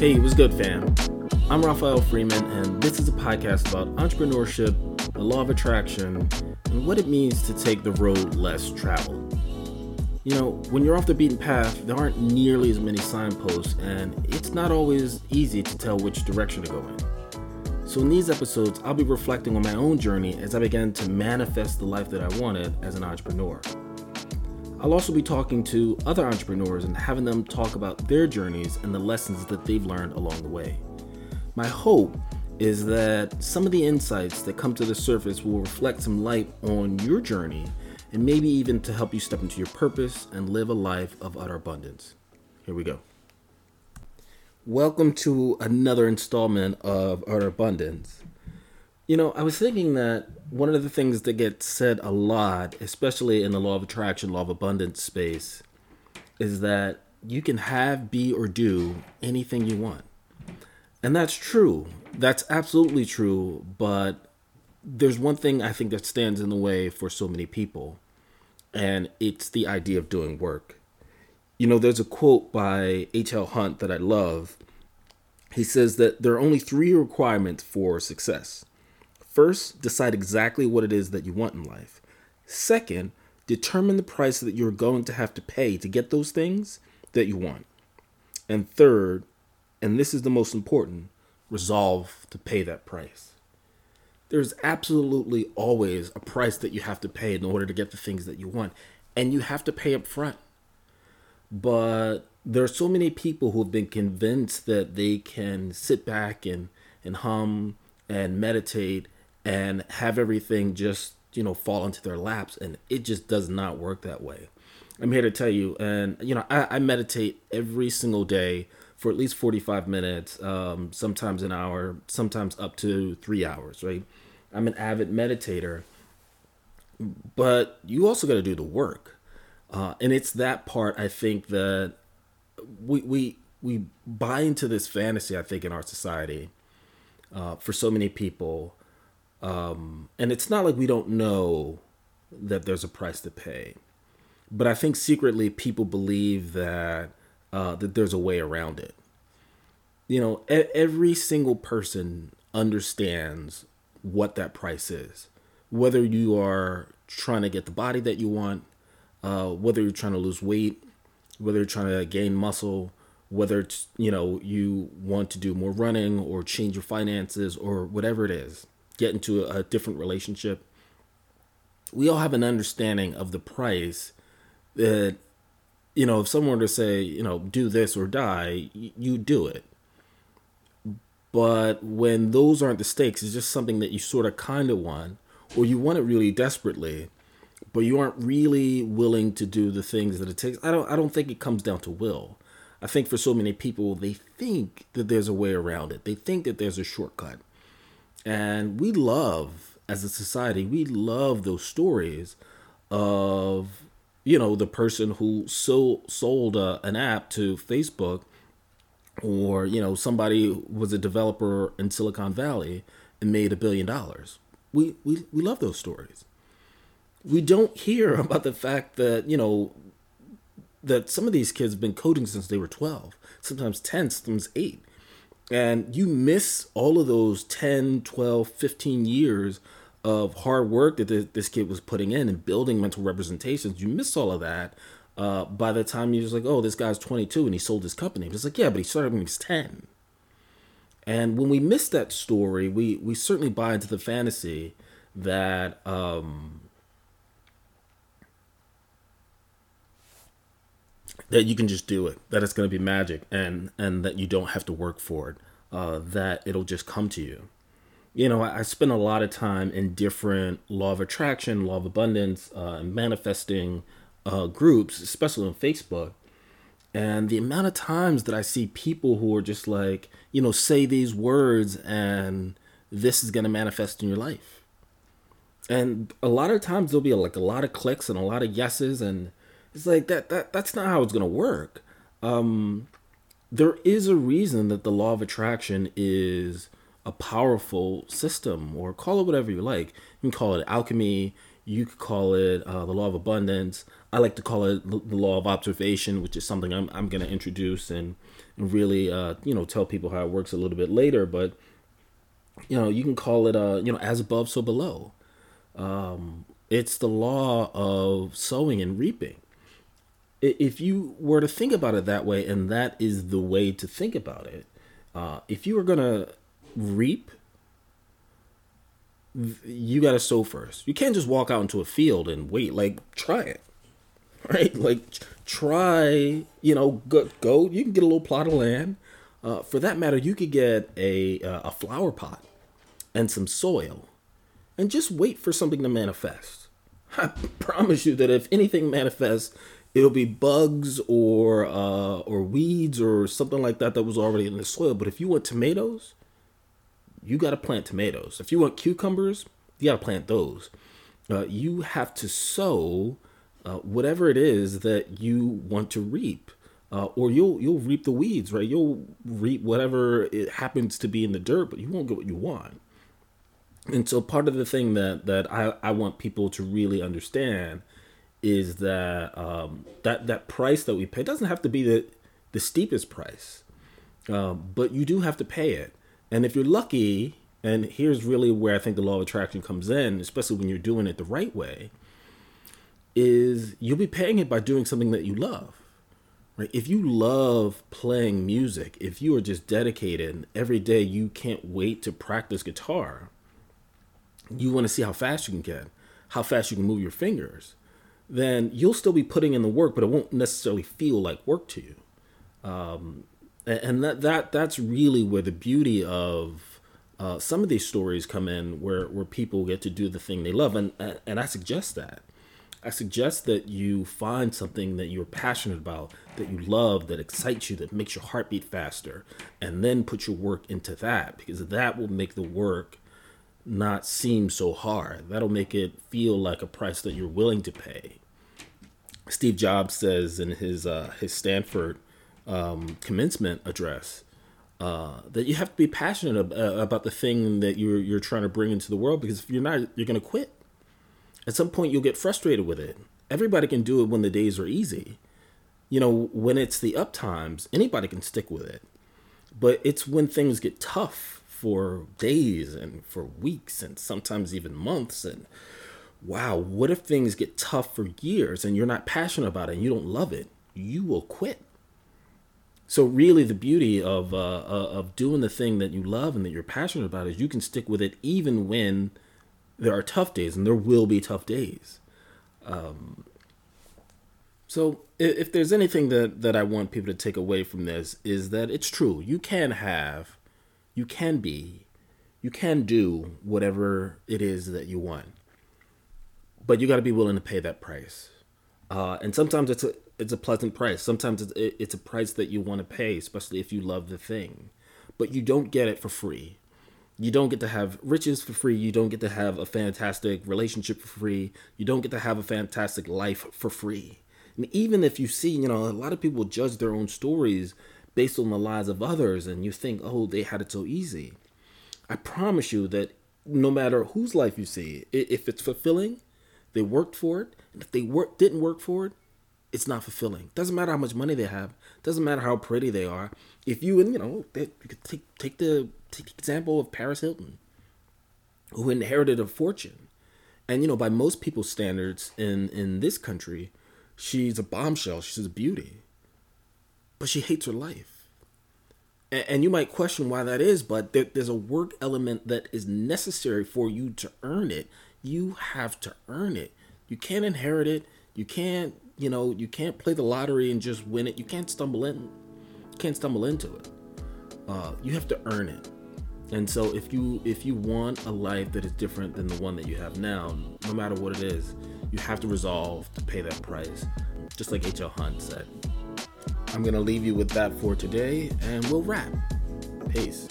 Hey, what's good, fam? I'm Raphael Freeman, and this is a podcast about entrepreneurship, the law of attraction, and what it means to take the road less traveled. You know, when you're off the beaten path, there aren't nearly as many signposts, and it's not always easy to tell which direction to go in. So, in these episodes, I'll be reflecting on my own journey as I began to manifest the life that I wanted as an entrepreneur. I'll also be talking to other entrepreneurs and having them talk about their journeys and the lessons that they've learned along the way. My hope is that some of the insights that come to the surface will reflect some light on your journey and maybe even to help you step into your purpose and live a life of utter abundance. Here we go. Welcome to another installment of Utter Abundance. You know, I was thinking that one of the things that gets said a lot, especially in the law of attraction, law of abundance space, is that you can have, be, or do anything you want. And that's true. That's absolutely true. But there's one thing I think that stands in the way for so many people, and it's the idea of doing work. You know, there's a quote by H.L. Hunt that I love. He says that there are only three requirements for success First, decide exactly what it is that you want in life. Second, determine the price that you're going to have to pay to get those things that you want. And third, and this is the most important, resolve to pay that price. There's absolutely always a price that you have to pay in order to get the things that you want, and you have to pay up front. But there are so many people who have been convinced that they can sit back and, and hum and meditate and have everything just you know fall into their laps and it just does not work that way. I'm here to tell you and you know i, I meditate every single day for at least 45 minutes um, sometimes an hour sometimes up to three hours right? I'm an avid meditator but you also got to do the work. Uh, and it's that part i think that we we we buy into this fantasy i think in our society uh, for so many people um, and it's not like we don't know that there's a price to pay, but I think secretly people believe that uh, that there's a way around it. You know, every single person understands what that price is, whether you are trying to get the body that you want, uh, whether you're trying to lose weight, whether you're trying to gain muscle, whether you know you want to do more running or change your finances or whatever it is get into a, different relationship, we all have an understanding of the price that, you know, if someone were to say, you know, do this or die, you do it. But when those aren't the stakes, it's just something that you sort of kind of want, or you want it really desperately, but you aren't really willing to do the things that it takes. I don't. I don't think it comes down to will. I think for so many people, they think that there's a way around it. They think that there's a shortcut. And we love, as a society, we love those stories of, you know, the person who so, sold uh, an app to Facebook or, you know, somebody was a developer in Silicon Valley and made a billion dollars. We, we, we love those stories. We don't hear about the fact that, you know, that some of these kids have been coding since they were 12, sometimes 10, sometimes 8 and you miss all of those 10 12 15 years of hard work that this kid was putting in and building mental representations. You miss all of that uh, by the time you're just like oh this guy's 22 and he sold his company. It's like yeah but he started when he was 10 and when we miss that story we we certainly buy into the fantasy that um, that you can just do it, that it's going to be magic, and and that you don't have to work for it, uh, that it'll just come to you. You know, I, I spend a lot of time in different law of attraction, law of abundance, uh, manifesting uh, groups, especially on Facebook. And the amount of times that I see people who are just like, you know, say these words and this is going to manifest in your life. And a lot of times there'll be like a lot of clicks and a lot of yeses and it's like that that that's not how it's gonna work. Um, there is a reason that the law of attraction is a powerful system, or call it whatever you like. You can call it alchemy. You could call it uh, the law of abundance. I like to call it the law of observation, which is something I'm, I'm to introduce and, and really, uh, you know, tell people how it works a little bit later. But, you know, you can call it, uh, you know, as above, so below. Um, it's the law of sowing and reaping. If you were to think about it that way, and that is the way to think about it, uh, if you were going to reap you got to sow first. You can't just walk out into a field and wait. Like, try it, right? Like, try. You know, go. go you can get a little plot of land. Uh, for that matter, you could get a uh, a flower pot and some soil, and just wait for something to manifest. I promise you that if anything manifests, it'll be bugs or uh, or weeds or something like that that was already in the soil. But if you want tomatoes, you got to plant tomatoes. If you want cucumbers, you got to plant those. Uh, you have to sow uh, whatever it is that you want to reap, uh, or you'll you'll reap the weeds, right? You'll reap whatever it happens to be in the dirt, but you won't get what you want. And so, part of the thing that that I, I want people to really understand is that um, that that price that we pay doesn't have to be the the steepest price, um, but you do have to pay it. And if you're lucky, and here's really where I think the law of attraction comes in, especially when you're doing it the right way, is you'll be paying it by doing something that you love. Right? If you love playing music, if you are just dedicated and every day you can't wait to practice guitar, you want to see how fast you can get, how fast you can move your fingers, then you'll still be putting in the work, but it won't necessarily feel like work to you. Um, and that that that's really where the beauty of uh, some of these stories come in, where where people get to do the thing they love, and and I suggest that. I suggest that you find something that you're passionate about, that you love, that excites you, that makes your heart beat faster, and then put your work into that because that will make the work not seem so hard. That'll make it feel like a price that you're willing to pay. Steve Jobs says in his uh, his Stanford um, commencement address uh, that you have to be passionate ab- uh, about the thing that you're you're trying to bring into the world because if you're not, you're going to quit. At some point, you'll get frustrated with it. Everybody can do it when the days are easy. You know, when it's the up times, anybody can stick with it. But it's when things get tough for days and for weeks and sometimes even months and wow, what if things get tough for years and you're not passionate about it and you don't love it? You will quit. So really, the beauty of uh, uh, of doing the thing that you love and that you're passionate about is you can stick with it even when there are tough days, and there will be tough days. Um, so if, if there's anything that that I want people to take away from this is that it's true. You can have, you can be, you can do whatever it is that you want, but you got to be willing to pay that price. Uh, and sometimes it's a it's a pleasant price. Sometimes it's, it's a price that you want to pay, especially if you love the thing. But you don't get it for free. You don't get to have riches for free. You don't get to have a fantastic relationship for free. You don't get to have a fantastic life for free. And even if you see, you know, a lot of people judge their own stories based on the lives of others, and you think, oh, they had it so easy. I promise you that no matter whose life you see, if it's fulfilling, they worked for it. And if they work, didn't work for it, it's not fulfilling. Doesn't matter how much money they have. Doesn't matter how pretty they are. If you and you know, they, you could take take the take the example of Paris Hilton, who inherited a fortune, and you know, by most people's standards in in this country, she's a bombshell. She's a beauty, but she hates her life. And, and you might question why that is, but there, there's a work element that is necessary for you to earn it. You have to earn it. You can't inherit it. You can't you know, you can't play the lottery and just win it. You can't stumble in. Can't stumble into it. Uh, you have to earn it. And so if you if you want a life that is different than the one that you have now, no matter what it is, you have to resolve to pay that price. Just like H.L. Hunt said. I'm gonna leave you with that for today, and we'll wrap. Peace.